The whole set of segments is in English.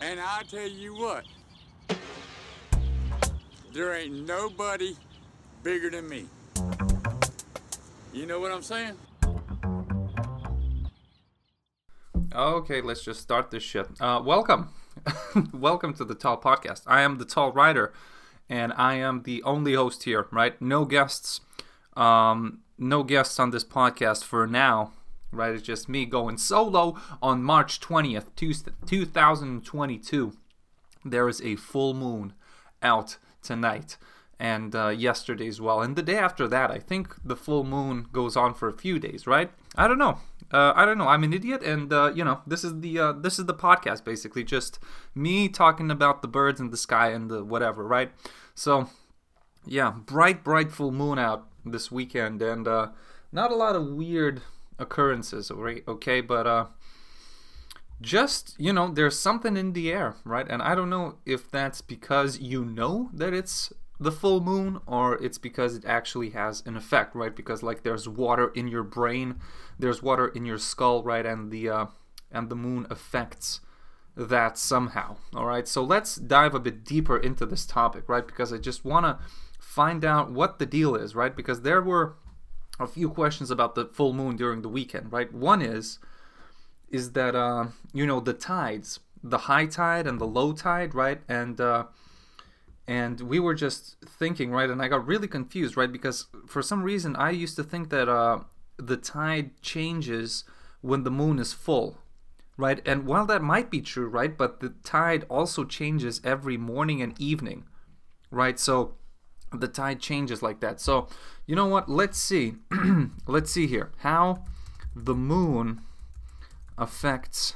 And I tell you what, there ain't nobody bigger than me. You know what I'm saying? Okay, let's just start this shit. Uh, welcome. welcome to the Tall Podcast. I am the Tall Writer, and I am the only host here, right? No guests. Um, no guests on this podcast for now, right? It's just me going solo on March 20th, 2022. There is a full moon out tonight and uh, yesterday as well. And the day after that, I think the full moon goes on for a few days, right? I don't know. Uh, I don't know. I'm an idiot, and uh, you know, this is the uh, this is the podcast basically, just me talking about the birds and the sky and the whatever, right? So, yeah, bright, bright full moon out this weekend, and uh, not a lot of weird occurrences, right? Okay, but uh, just you know, there's something in the air, right? And I don't know if that's because you know that it's the full moon or it's because it actually has an effect right? Because like there's water in your brain there's water in your skull right? And the uh, and the moon affects that somehow all right? So let's dive a bit deeper into this topic right? Because i just want to find out what the deal is right? Because there were a few questions about the full moon during the weekend right? One is is that uh, you know the tides the high tide and the low tide right? And uh, and we were just thinking right? And i got really confused right? Because for some reason i used to think that uh, the tide changes when the moon is full right? And while that might be true right? But the tide also changes every morning and evening right? So the tide changes like that. So you know what? Let's see. Let's see here. How the moon affects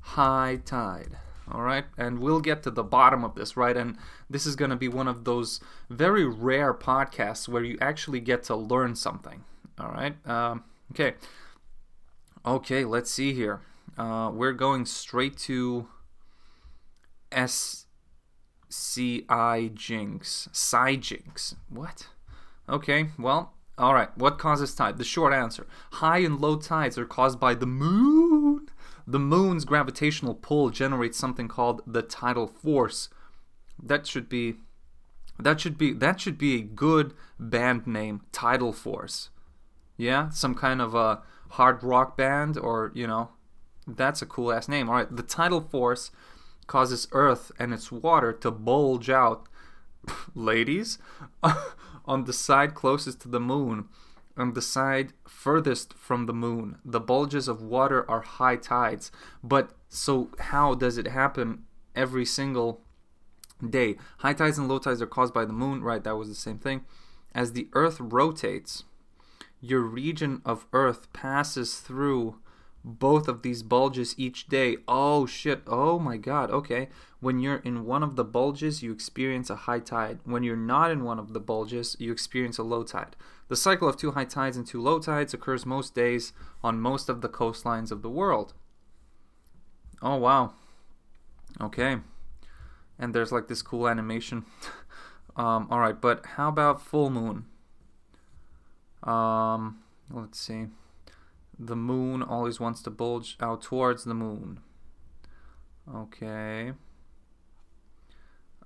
high tide. All right? And we'll get to the bottom of this right? And this is going to be one of those very rare podcasts where you actually get to learn something. All right? Um, okay. Okay let's see here. Uh, we're going straight to SciJinks. Sci jinx. What? Okay well all right. What causes tide? The short answer. High and low tides are caused by the moon. The moon's gravitational pull generates something called the tidal force. That should be that should be that should be a good band name, Tidal Force. Yeah, some kind of a hard rock band or, you know, that's a cool ass name. All right, the tidal force causes Earth and its water to bulge out, ladies, on the side closest to the moon on the side furthest from the moon. The bulges of water are high tides. But so, how does it happen every single day? High tides and low tides are caused by the moon, right? That was the same thing. As the earth rotates, your region of earth passes through both of these bulges each day. Oh shit. Oh my god. Okay. When you're in one of the bulges, you experience a high tide. When you're not in one of the bulges, you experience a low tide. The cycle of two high tides and two low tides occurs most days on most of the coastlines of the world. Oh wow. Okay. And there's like this cool animation. um, all right, but how about full moon? Um, let's see. The moon always wants to bulge out towards the moon. Okay.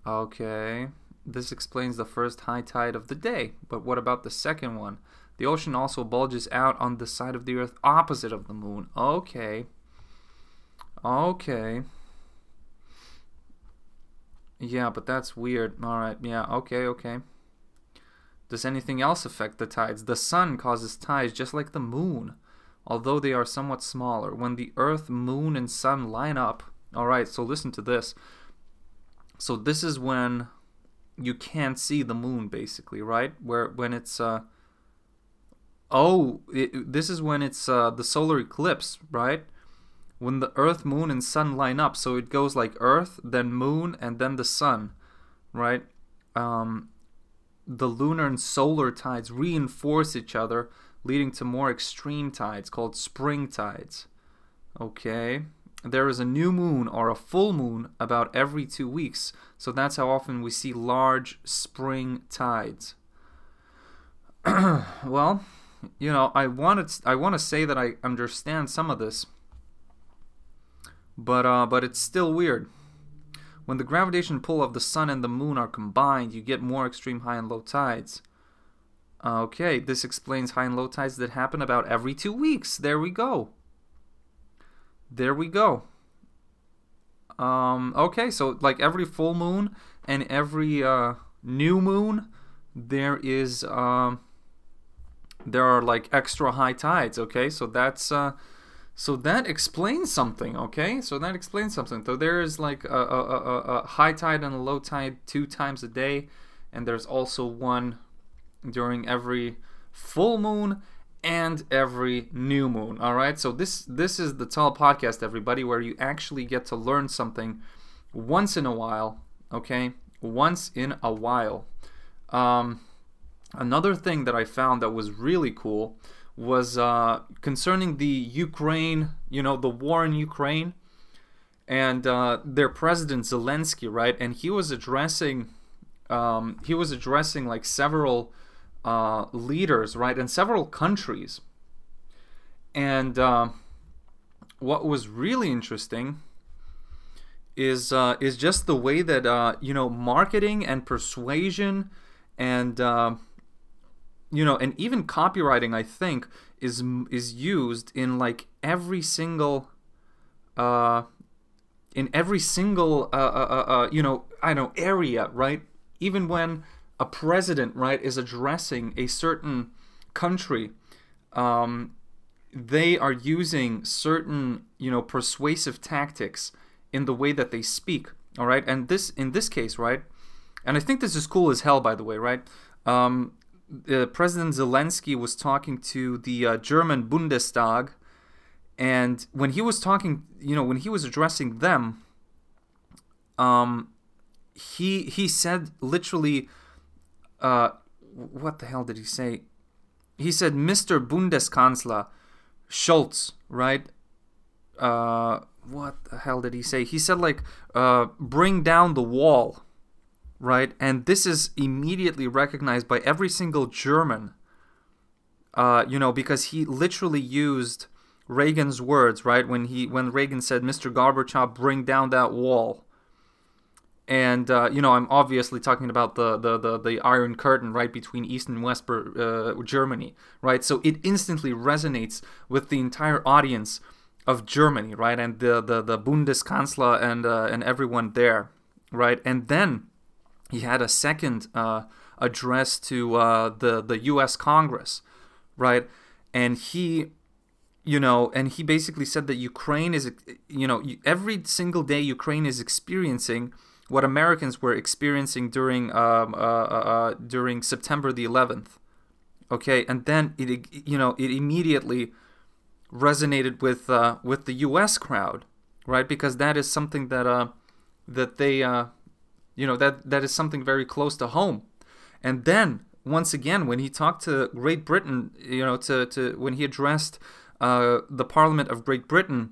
Okay. This explains the first high tide of the day, but what about the second one? The ocean also bulges out on the side of the earth opposite of the moon. Okay. Okay. Yeah, but that's weird. Alright, yeah, okay, okay. Does anything else affect the tides? The sun causes tides just like the moon although they are somewhat smaller. When the Earth, Moon, and Sun line up, all right, so listen to this. So this is when you can't see the moon, basically, right? Where when it's uh oh, it, this is when it's uh, the solar eclipse, right? When the Earth, Moon, and Sun line up, so it goes like Earth, then Moon, and then the Sun, right? Um, the lunar and solar tides reinforce each other leading to more extreme tides called spring tides. Okay. There is a new moon or a full moon about every two weeks, so that's how often we see large spring tides. well, you know, I wanted I want to say that I understand some of this, but uh, but it's still weird. When the gravitation pull of the sun and the moon are combined, you get more extreme high and low tides. Okay, this explains high and low tides that happen about every two weeks. There we go. There we go. Um, okay, so like every full moon and every uh, new moon, there is um, there are like extra high tides. Okay, so that's uh, so that explains something. Okay, so that explains something. So there is like a, a, a, a high tide and a low tide two times a day, and there's also one during every full moon and every new moon. All right. So this this is the Tall Podcast, everybody, where you actually get to learn something once in a while. Okay, once in a while. Um, another thing that I found that was really cool was uh, concerning the Ukraine. You know, the war in Ukraine. And uh, their president Zelensky, right? And he was addressing, um, he was addressing like several uh, leaders, right, in several countries. And uh, what was really interesting is uh, is just the way that uh, you know marketing and persuasion and uh, you know and even copywriting I think is is used in like every single uh, in every single uh, uh, uh, uh you know I know area right even when a president, right, is addressing a certain country, um, they are using certain, you know, persuasive tactics in the way that they speak. All right, and this in this case, right, and I think this is cool as hell, by the way, right. Um, uh, President Zelensky was talking to the uh, German Bundestag, and when he was talking, you know, when he was addressing them, um, he he said literally uh, what the hell did he say? He said, Mr. Bundeskanzler Scholz, right? Uh, what the hell did he say? He said, like, uh, bring down the wall, right? And this is immediately recognized by every single German, uh, you know, because he literally used Reagan's words, right? When he when Reagan said, "Mr. Gorbachev, bring down that wall," and uh, you know I'm obviously talking about the, the the the Iron Curtain right between East and West uh, Germany, right? So it instantly resonates with the entire audience of Germany, right, and the the the Bundeskanzler and uh, and everyone there, right, and then he had a second uh, address to uh, the the U.S. Congress, right, and he you know, and he basically said that Ukraine is, you know, every single day Ukraine is experiencing what Americans were experiencing during um, uh, uh, uh, during September the 11th. Okay, and then it you know it immediately resonated with uh, with the U.S. crowd, right? Because that is something that uh that they uh you know that that is something very close to home. And then once again, when he talked to Great Britain, you know, to to when he addressed uh, the Parliament of Great Britain,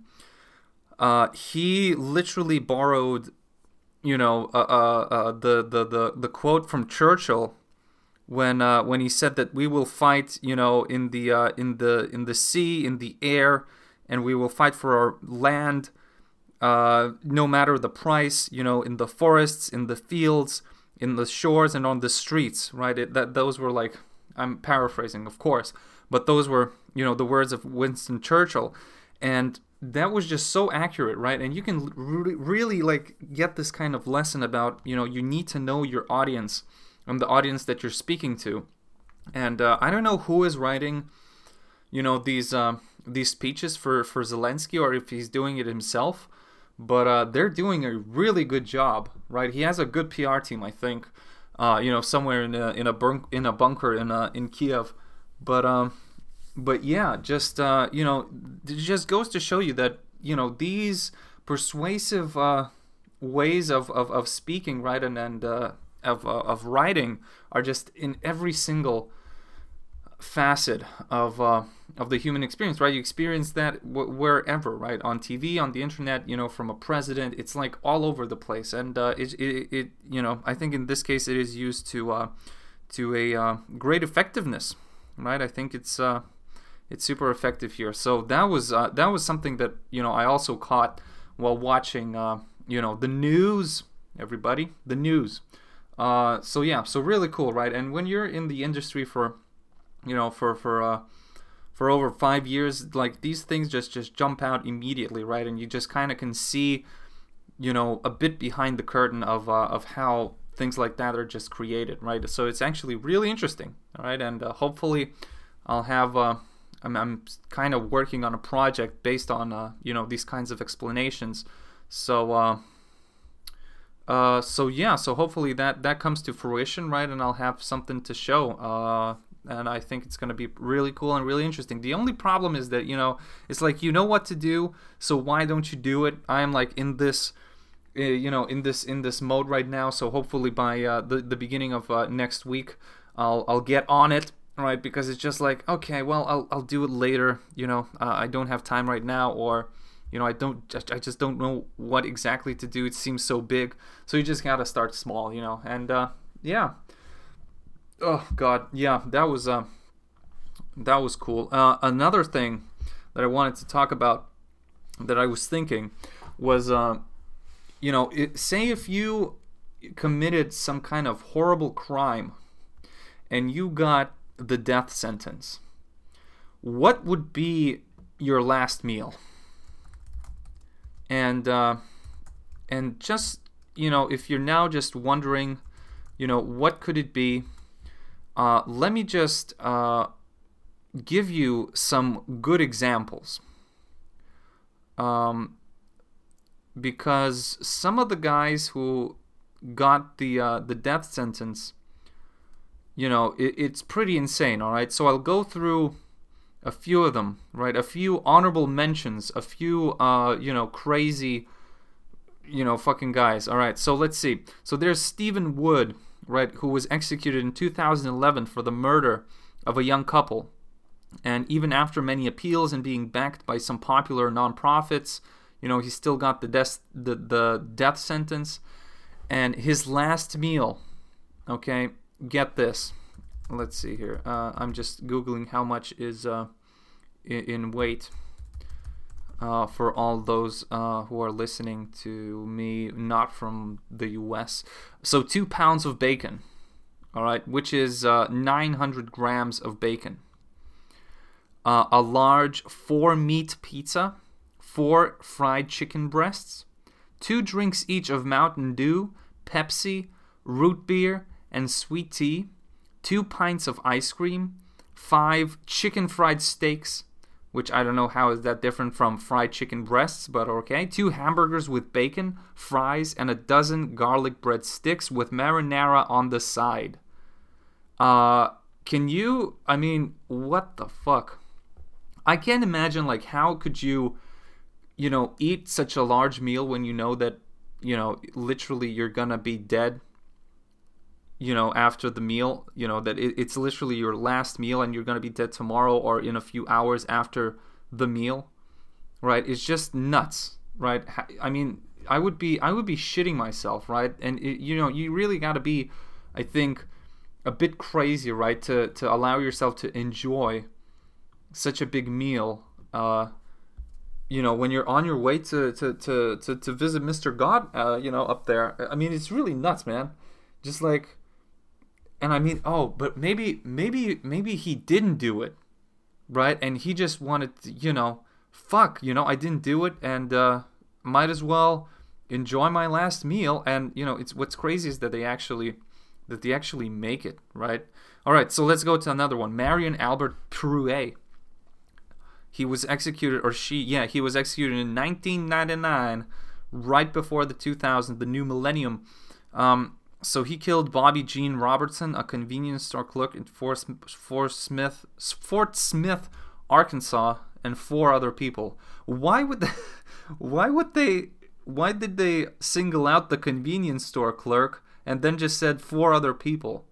uh, he literally borrowed you know, uh, uh, uh, the, the, the, the quote from Churchill when uh, when he said that we will fight, you know, in the uh, in the in the sea, in the air, and we will fight for our land, uh, no matter the price. You know, in the forests, in the fields, in the shores, and on the streets. Right? It, that those were like I'm paraphrasing, of course, but those were you know the words of Winston Churchill, and that was just so accurate, right? And you can really, really like get this kind of lesson about, you know, you need to know your audience and the audience that you're speaking to. And uh, I don't know who is writing, you know, these uh, these speeches for for Zelensky or if he's doing it himself, but uh, they're doing a really good job, right? He has a good PR team, I think. Uh, you know, somewhere in a in a, bunk- in a bunker in uh, in Kiev, but um, but yeah, just uh, you know, it just goes to show you that you know these persuasive uh, ways of, of, of speaking, right, and and uh, of uh, of writing are just in every single facet of uh, of the human experience, right? You experience that w- wherever, right, on TV, on the internet, you know, from a president. It's like all over the place, and uh, it, it, it you know, I think in this case it is used to to a great effectiveness, right? I think it's uh, it's super effective here. So that was uh, that was something that you know I also caught while watching, uh, you know, the news. Everybody, the news. Uh, so yeah, so really cool, right? And when you're in the industry for, you know, for for uh, for over five years, like these things just just jump out immediately, right? And you just kind of can see, you know, a bit behind the curtain of uh, of how things like that are just created, right? So it's actually really interesting, all right? And uh, hopefully, I'll have. Uh, I'm, I'm kind of working on a project based on uh, you know these kinds of explanations. So uh, uh, so yeah, so hopefully that that comes to fruition, right? And I'll have something to show. Uh, and I think it's going to be really cool and really interesting. The only problem is that you know it's like you know what to do, so why don't you do it? I am like in this, uh, you know, in this in this mode right now. So hopefully by uh, the the beginning of uh, next week, I'll I'll get on it, right? Because it's just like okay, well I'll I'll do it later. You know, uh, I don't have time right now, or you know, I don't, I just don't know what exactly to do. It seems so big, so you just gotta start small, you know. And uh, yeah, oh god, yeah, that was uh, that was cool. Uh, another thing that I wanted to talk about that I was thinking was, uh, you know, it, say if you committed some kind of horrible crime and you got the death sentence, what would be your last meal? and uh, and just you know if you're now just wondering you know what could it be uh, let me just uh, give you some good examples um, because some of the guys who got the uh, the death sentence you know it, it's pretty insane all right so i'll go through a few of them, right? A few honorable mentions, a few, uh, you know, crazy, you know, fucking guys. All right, so let's see. So there's Steven Wood, right, who was executed in 2011 for the murder of a young couple. And even after many appeals and being backed by some popular nonprofits, you know, he still got the death the, the death sentence. And his last meal, okay, get this let's see here. Uh, I'm just googling how much is uh, in, weight uh, for all those uh, who are listening to me not from the U.S. So two pounds of bacon, all right, which is uh, 900 grams of bacon. Uh, a large four meat pizza, four fried chicken breasts, two drinks each of Mountain Dew, Pepsi, root beer, and sweet tea two pints of ice cream, five chicken fried steaks, which I don't know how is that different from fried chicken breasts, but okay. Two hamburgers with bacon, fries, and a dozen garlic bread sticks with marinara on the side. Uh, can you? I mean, what the fuck? I can't imagine like how could you, you know, eat such a large meal when you know that, you know, literally you're gonna be dead you know, after the meal, you know, that it, it's literally your last meal and you're going to be dead tomorrow or in a few hours after the meal, right? It's just nuts, right? I mean, I would be I would be shitting myself, right? And it, you know, you really got to be I think a bit crazy, right, to to allow yourself to enjoy such a big meal uh you know when you're on your way to to to to, to visit Mr. God uh you know up there. I mean, it's really nuts, man. Just like and I mean, oh, but maybe, maybe, maybe he didn't do it, right? And he just wanted, to, you know, fuck, you know, I didn't do it, and uh, might as well enjoy my last meal. And you know, it's what's crazy is that they actually, that they actually make it, right? All right, so let's go to another one. Marion Albert Pruett. He was executed, or she, yeah, he was executed in 1999, right before the 2000, the new millennium. Um, so he killed Bobby Jean Robertson, a convenience store clerk in Fort, Fort Smith, Fort Smith, Arkansas, and four other people. Why would they, why would they why did they single out the convenience store clerk and then just said four other people?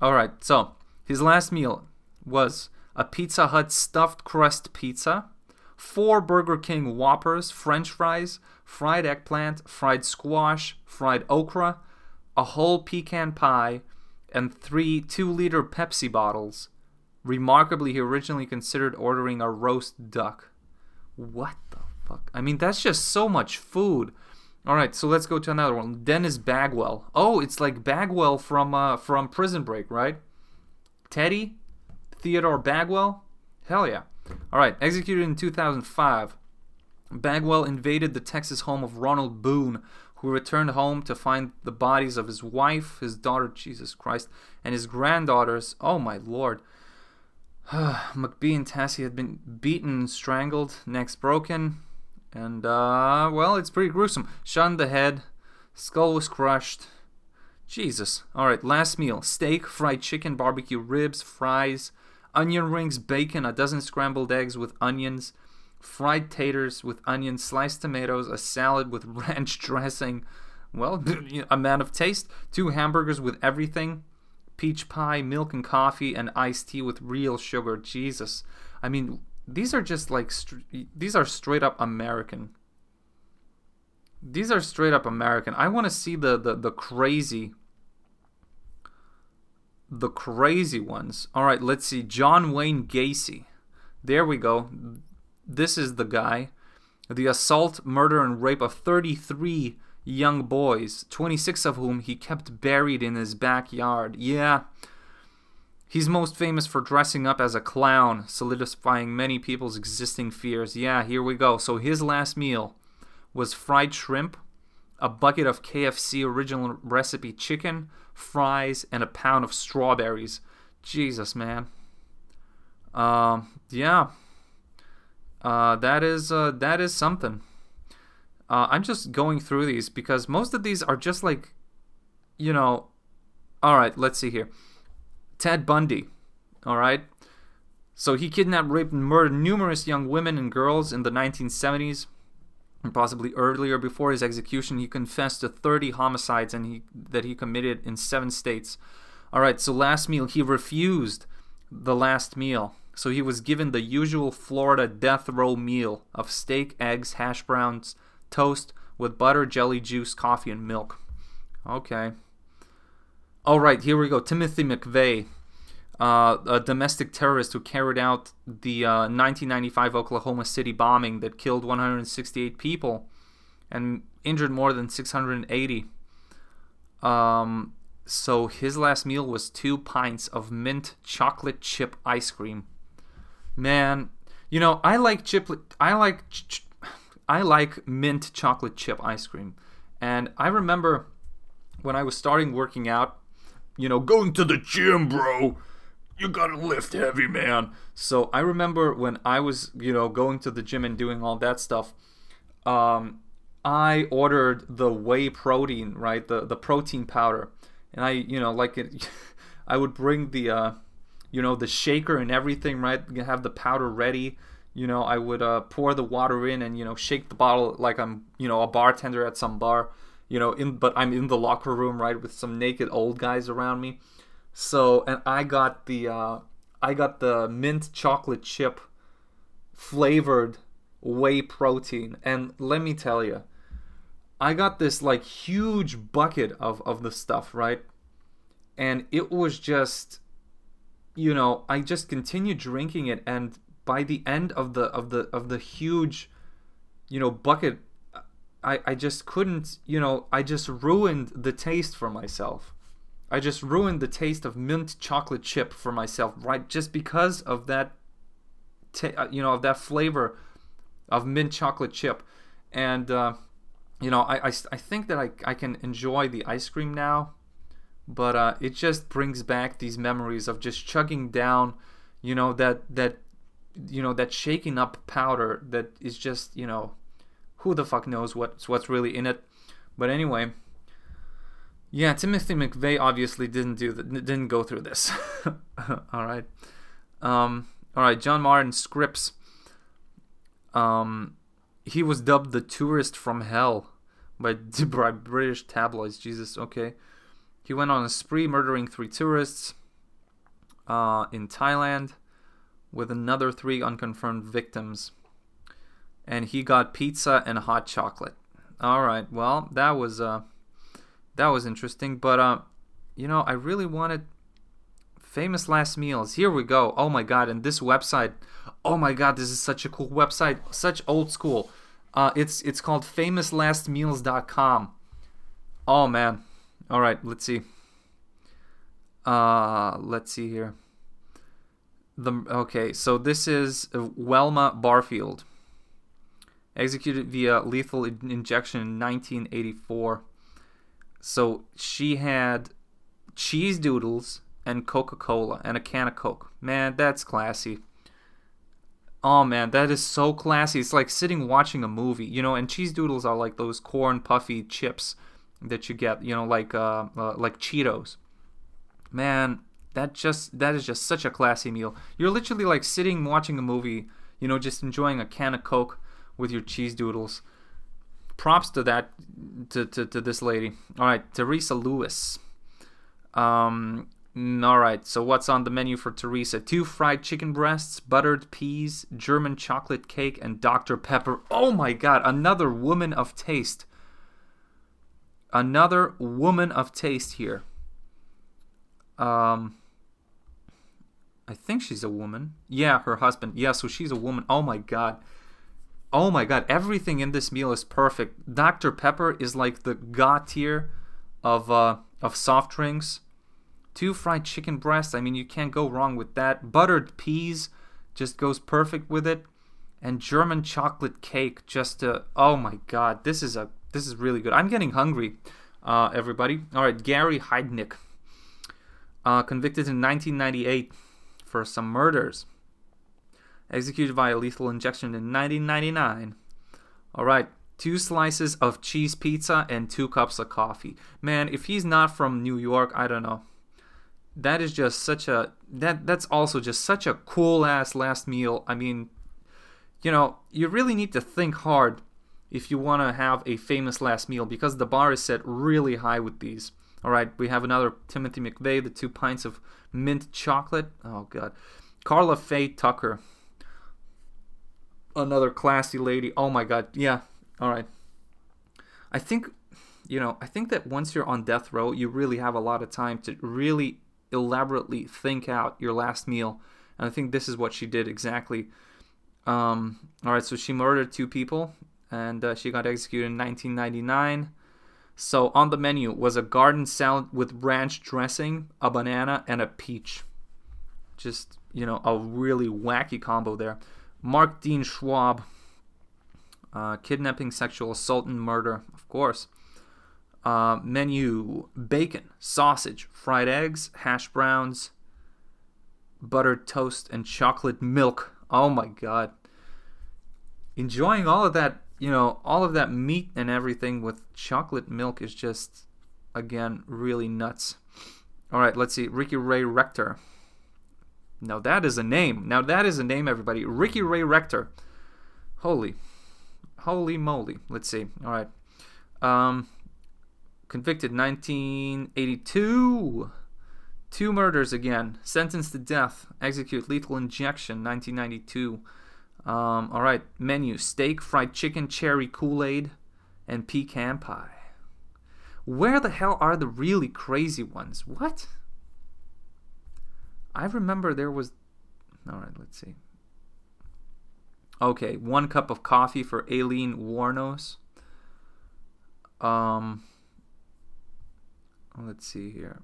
All right, so his last meal was a Pizza Hut stuffed crust pizza, four Burger King Whoppers, French fries, fried eggplant, fried squash, fried okra, a whole pecan pie, and three two liter Pepsi bottles. Remarkably, he originally considered ordering a roast duck. What the fuck? I mean, that's just so much food. All right, so let's go to another one. Dennis Bagwell. Oh, it's like Bagwell from uh, from Prison Break, right? Teddy, Theodore Bagwell. Hell yeah. All right, executed in 2005. Bagwell invaded the Texas home of Ronald Boone, who returned home to find the bodies of his wife, his daughter, Jesus Christ, and his granddaughters. Oh my lord. McBee and Tassie had been beaten strangled, necks broken, and, uh, well, it's pretty gruesome. In the head, skull was crushed. Jesus. Alright, last meal steak, fried chicken, barbecue ribs, fries, onion rings, bacon, a dozen scrambled eggs with onions, fried taters with onions, sliced tomatoes, a salad with ranch dressing. Well, a man of taste. Two hamburgers with everything, peach pie, milk and coffee, and iced tea with real sugar. Jesus. I mean, these are just like, these are straight up American. These are straight up American. I want to see the, the, the crazy, the crazy ones. All right, let's see. John Wayne Gacy. There we go. This is the guy. The assault, murder, and rape of 33 young boys, 26 of whom he kept buried in his backyard. Yeah. He's most famous for dressing up as a clown, solidifying many people's existing fears. Yeah, here we go. So his last meal was fried shrimp, a bucket of KFC original recipe chicken, fries, and a pound of strawberries. Jesus, man. Um, yeah. Uh, that is uh, that is something. Uh, I'm just going through these because most of these are just like, you know, all right, let's see here. Ted Bundy, all right? So he kidnapped, raped, and murdered numerous young women and girls in the 1970s and possibly earlier. Before his execution, he confessed to 30 homicides and he, that he committed in seven states. All right, so last meal, he refused the last meal. So he was given the usual Florida death row meal of steak, eggs, hash browns, toast with butter, jelly, juice, coffee, and milk. Okay. All right, here we go. Timothy McVeigh, uh, a domestic terrorist who carried out the uh, 1995 Oklahoma City bombing that killed 168 people and injured more than 680. Um, so his last meal was two pints of mint chocolate chip ice cream. Man, you know I like chip. I like ch- I like mint chocolate chip ice cream. And I remember when I was starting working out, you know, going to the gym, bro. You gotta lift heavy, man. So I remember when I was, you know, going to the gym and doing all that stuff. Um, I ordered the whey protein, right? The the protein powder, and I, you know, like it. I would bring the, uh, you know, the shaker and everything, right? You have the powder ready you know i would uh, pour the water in and you know shake the bottle like i'm you know a bartender at some bar you know in but i'm in the locker room right with some naked old guys around me. So and i got the uh, i got the mint chocolate chip flavored whey protein. And let me tell you i got this like huge bucket of of the stuff right? And it was just you know i just continued drinking it and by the end of the of the of the huge you know bucket I, I just couldn't you know I just ruined the taste for myself. I just ruined the taste of mint chocolate chip for myself right? Just because of that ta- you know of that flavor of mint chocolate chip. And uh, you know I, I, I think that I, I can enjoy the ice cream now but uh, it just brings back these memories of just chugging down you know that that you know that shaking up powder that is just you know who the fuck knows what's what's really in it. But anyway yeah timothy mcveigh obviously didn't do that didn't go through this. All right um all right john martin scripps. Um he was dubbed the tourist from hell by, by british tabloids jesus okay he went on a spree murdering three tourists uh, in thailand with another three unconfirmed victims. And he got pizza and hot chocolate. All right. Well, that was uh that was interesting, but uh you know, I really wanted famous last meals. Here we go. Oh my god, and this website. Oh my god, this is such a cool website. Such old school. Uh, it's it's called famouslastmeals.com. Oh man. All right, let's see. Uh, let's see here. The okay, so this is Welma Barfield, executed via lethal injection in 1984. So she had cheese doodles and Coca-Cola and a can of Coke. Man, that's classy. Oh man, that is so classy. It's like sitting watching a movie, you know. And cheese doodles are like those corn puffy chips that you get, you know, like uh, uh, like Cheetos. Man, that just that is just such a classy meal. You're literally like sitting watching a movie, you know, just enjoying a can of Coke with your cheese doodles. Props to that to, to, to this lady. All right, Teresa Lewis. Um, all right, so what's on the menu for Teresa? Two fried chicken breasts, buttered peas, German chocolate cake, and Dr. Pepper. Oh my god, another woman of taste. Another woman of taste here. Um, I think she's a woman. Yeah, her husband. Yeah, so she's a woman. Oh my god. Oh my god, everything in this meal is perfect. Dr. Pepper is like the god tier of uh, of soft drinks. Two fried chicken breasts. I mean, you can't go wrong with that. Buttered peas just goes perfect with it. And German chocolate cake just uh, oh my god, this is a this is really good. I'm getting hungry, uh, everybody. All right, Gary Heidnik, uh, convicted in 1998 for some murders, executed via lethal injection in 1999. All right, two slices of cheese pizza and two cups of coffee. Man, if he's not from New York, I don't know that is just such a that that's also just such a cool ass last meal. I mean, you know, you really need to think hard if you want to have a famous last meal because the bar is set really high with these. All right, we have another Timothy McVeigh, the two pints of mint chocolate. Oh god, Karla Faye Tucker, another classy lady. Oh my god, yeah. All right, I think you know, I think that once you're on death row, you really have a lot of time to really elaborately think out your last meal. And I think this is what she did exactly. Um, all right, so she murdered two people and uh, she got executed in 1999. So on the menu was a garden salad with ranch dressing, a banana, and a peach. Just, you know, a really wacky combo there. Mark Dean Schwab, uh, kidnapping, sexual assault, and murder, of course. Uh, menu bacon, sausage, fried eggs, hash browns, buttered toast, and chocolate milk. Oh my god. Enjoying all of that, you know, all of that meat and everything with chocolate milk is just, again, really nuts. All right, let's see. Ricky Ray Rector. Now that is a name. Now that is a name, everybody. Ricky Ray Rector. Holy, holy moly. Let's see. All right. Um, Convicted 1982. Two murders again. Sentenced to death. Execute lethal injection 1992. Um, all right. Menu steak, fried chicken, cherry Kool Aid, and pecan pie. Where the hell are the really crazy ones? What? I remember there was. All right, let's see. Okay, one cup of coffee for Aileen Wuornos. Um, let's see here.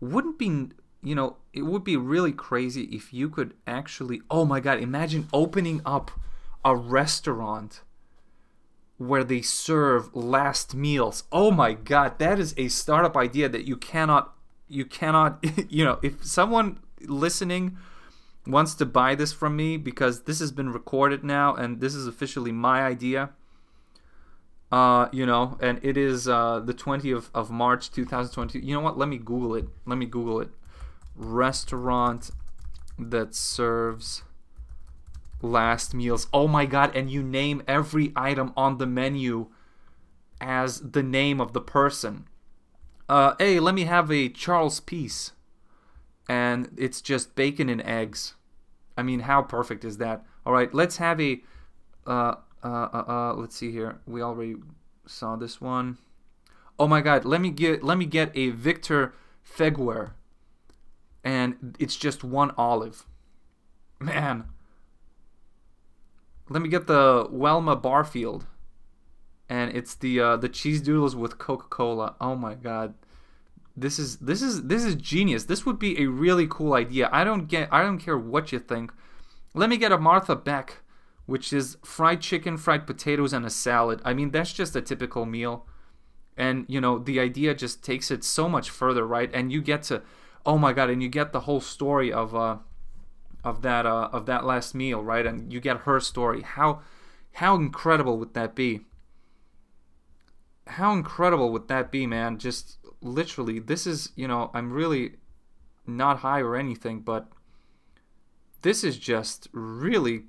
Wouldn't be you know it would be really crazy if you could actually oh my god imagine opening up a restaurant where they serve last meals oh my god that is a startup idea that you cannot you cannot you know if someone listening wants to buy this from me because this has been recorded now and this is officially my idea uh, you know, and it is uh, the 20th of, of March 2022. You know what? Let me Google it. Let me Google it. Restaurant that serves last meals. Oh my god, and you name every item on the menu as the name of the person. Uh, hey, let me have a Charles Peace. And it's just bacon and eggs. I mean, how perfect is that? All right, let's have a uh, uh, uh, uh, let's see here. We already saw this one. Oh my God! Let me get let me get a Victor Feguer, and it's just one olive. Man, let me get the Welma Barfield, and it's the uh, the cheese doodles with Coca Cola. Oh my god, this is this is this is genius. This would be a really cool idea. I don't get I don't care what you think. Let me get a Martha Beck, which is fried chicken, fried potatoes, and a salad. I mean that's just a typical meal, and you know the idea just takes it so much further, right? And you get to, oh my god, and you get the whole story of uh of that uh of that last meal, right? And you get her story. How how incredible would that be? How incredible would that be, man? Just literally, this is, you know, I'm really not high or anything, but this is just really,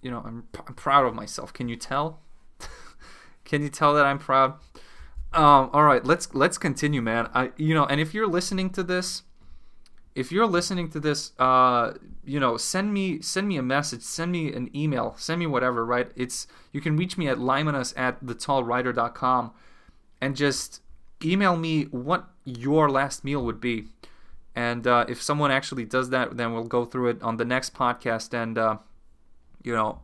you know, I'm, I'm proud of myself. Can you tell? Can you tell that I'm proud? Um, all right, let's let's continue, man. I, you know, and if you're listening to this, if you're listening to this, uh, you know, send me send me a message, send me an email, send me whatever. Right? It's you can reach me at limonus at thetallwriter.com and just email me what your last meal would be. And uh, if someone actually does that, then we'll go through it on the next podcast. And, uh, you know,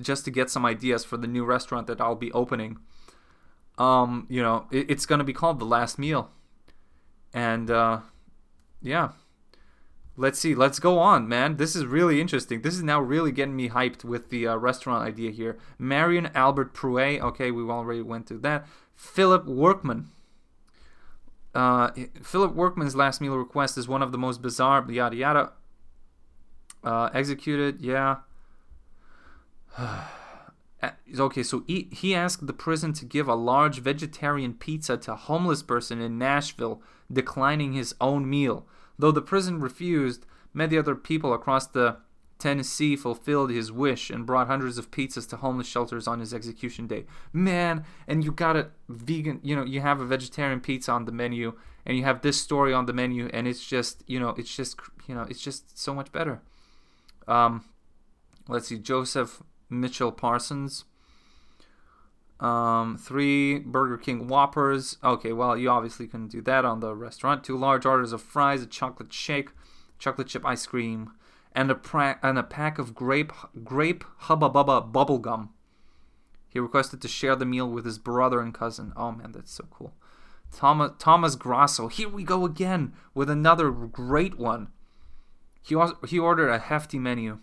just to get some ideas for the new restaurant that I'll be opening. Um, you know, it, it's going to be called The Last Meal. And, uh, yeah. Let's see. Let's go on, man. This is really interesting. This is now really getting me hyped with the uh, restaurant idea here. Marion Albert Pruett. Okay, we already went through that. Philip Workman. Uh, Philip Workman's last meal request is one of the most bizarre, yada yada. Uh, executed, yeah. okay, so he, he asked the prison to give a large vegetarian pizza to a homeless person in Nashville, declining his own meal. Though the prison refused, many other people across the Tennessee fulfilled his wish and brought hundreds of pizzas to homeless shelters on his execution day. Man, and you got a vegan, you know, you have a vegetarian pizza on the menu and you have this story on the menu and it's just, you know, it's just, you know, it's just so much better. Um let's see, Joseph Mitchell Parsons. Um, three Burger King Whoppers. Okay, well, you obviously couldn't do that on the restaurant. Two large orders of fries, a chocolate shake, chocolate chip ice cream, and a, pra- and a pack of grape grape hubba bubba bubble gum. He requested to share the meal with his brother and cousin. Oh man, that's so cool. Thomas Thomas Grasso. Here we go again with another great one. He he ordered a hefty menu.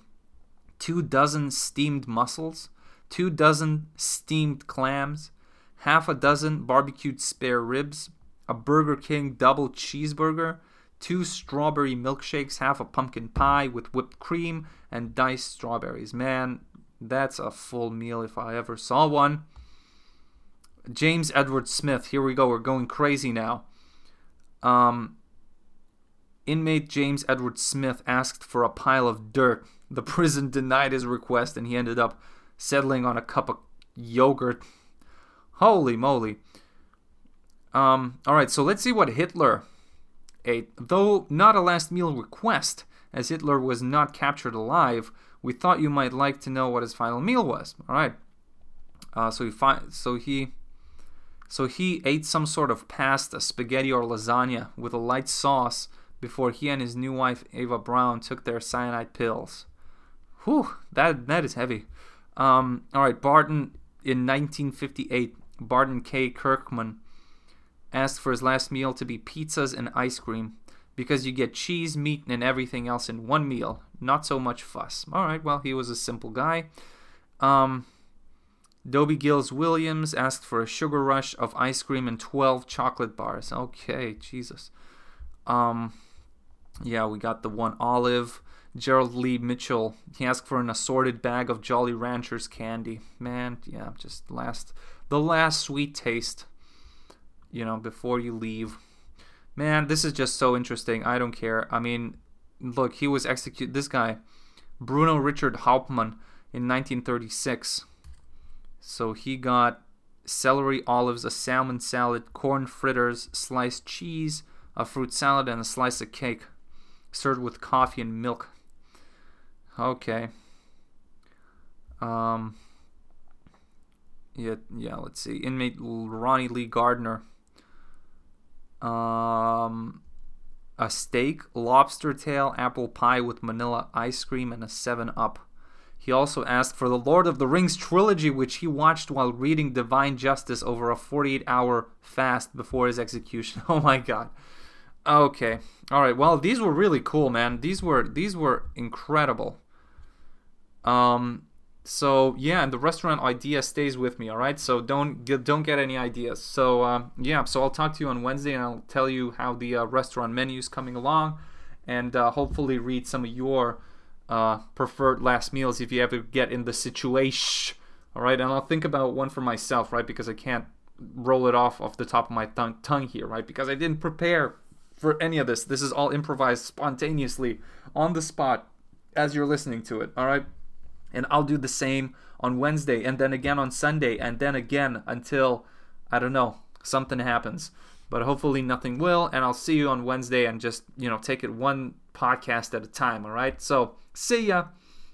Two dozen steamed mussels, two dozen steamed clams, half a dozen barbecued spare ribs, a Burger King double cheeseburger, two strawberry milkshakes, half a pumpkin pie with whipped cream and diced strawberries. Man, that's a full meal if I ever saw one. James Edward Smith, here we go, we're going crazy now. Um, inmate James Edward Smith asked for a pile of dirt. The prison denied his request and he ended up settling on a cup of yogurt. Holy moly. Um, all right, so let's see what Hitler ate. Though not a last meal request, as Hitler was not captured alive, we thought you might like to know what his final meal was. All right. Uh, so he fi- so he so he ate some sort of pasta, spaghetti or lasagna with a light sauce before he and his new wife Eva Braun took their cyanide pills. Whew, that that is heavy. Um, all right, Barton in 1958, Barton K. Kirkman asked for his last meal to be pizzas and ice cream because you get cheese, meat, and everything else in one meal. Not so much fuss. All right, well, he was a simple guy. Um, Dobie Gills Williams asked for a sugar rush of ice cream and 12 chocolate bars. Okay, Jesus. Um, yeah, we got the one olive. Gerald Lee Mitchell, he asked for an assorted bag of Jolly Ranchers candy. Man, yeah, just last the last sweet taste you know, before you leave. Man, this is just so interesting. I don't care. I mean, look, he was executed. This guy, Bruno Richard Hauptmann, in 1936. So he got celery, olives, a salmon salad, corn fritters, sliced cheese, a fruit salad, and a slice of cake, served with coffee and milk. Okay. Um. Yeah, yeah. Let's see. Inmate Ronnie Lee Gardner um, a steak, lobster tail, apple pie with manila ice cream, and a 7 Up. He also asked for the Lord of the Rings trilogy, which he watched while reading Divine Justice over a 48 hour fast before his execution. Oh my god. Okay. All right. Well, these were really cool, man. These were these were incredible. Um so yeah, and the restaurant idea stays with me, all right? So don't get, don't get any ideas. So um, yeah, so I'll talk to you on Wednesday and I'll tell you how the uh, restaurant menu is coming along and uh, hopefully read some of your uh, preferred last meals if you ever get in the situation. All right, and I'll think about one for myself, right? Because I can't roll it off off the top of my tongue, tongue here, right? Because I didn't prepare for any of this. This is all improvised spontaneously on the spot as you're listening to it. All right, and I'll do the same on Wednesday, and then again on Sunday, and then again until I don't know something happens. But hopefully nothing will, and I'll see you on Wednesday and just you know take it one podcast at a time. All right, so see ya.